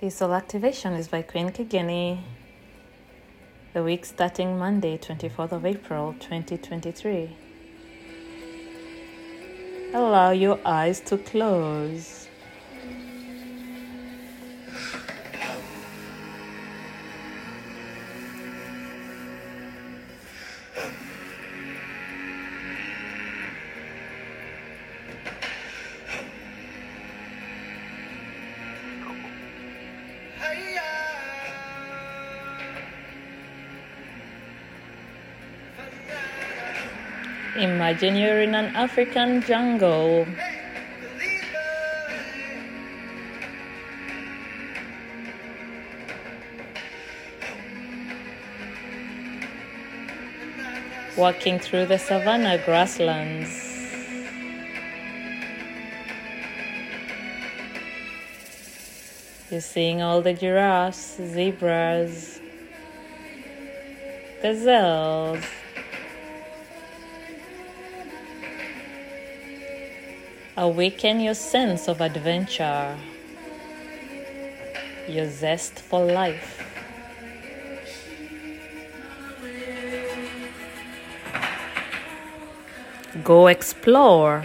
The soul activation is by Queen Kigeni. The week starting Monday, 24th of April, 2023. Allow your eyes to close. Imagine you're in an African jungle. Walking through the savanna grasslands. You're seeing all the giraffes, zebras, gazelles. Awaken your sense of adventure, your zest for life. Go explore.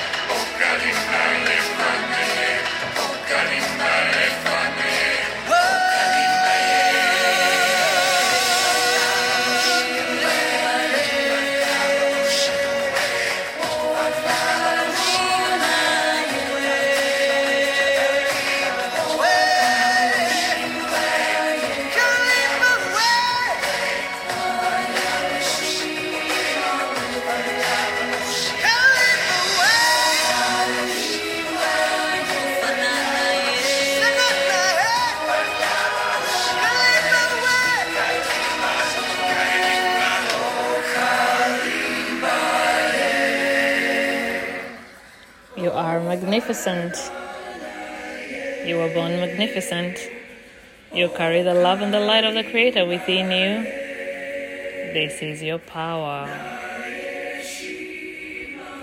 are magnificent. You were born magnificent. You carry the love and the light of the Creator within you. This is your power.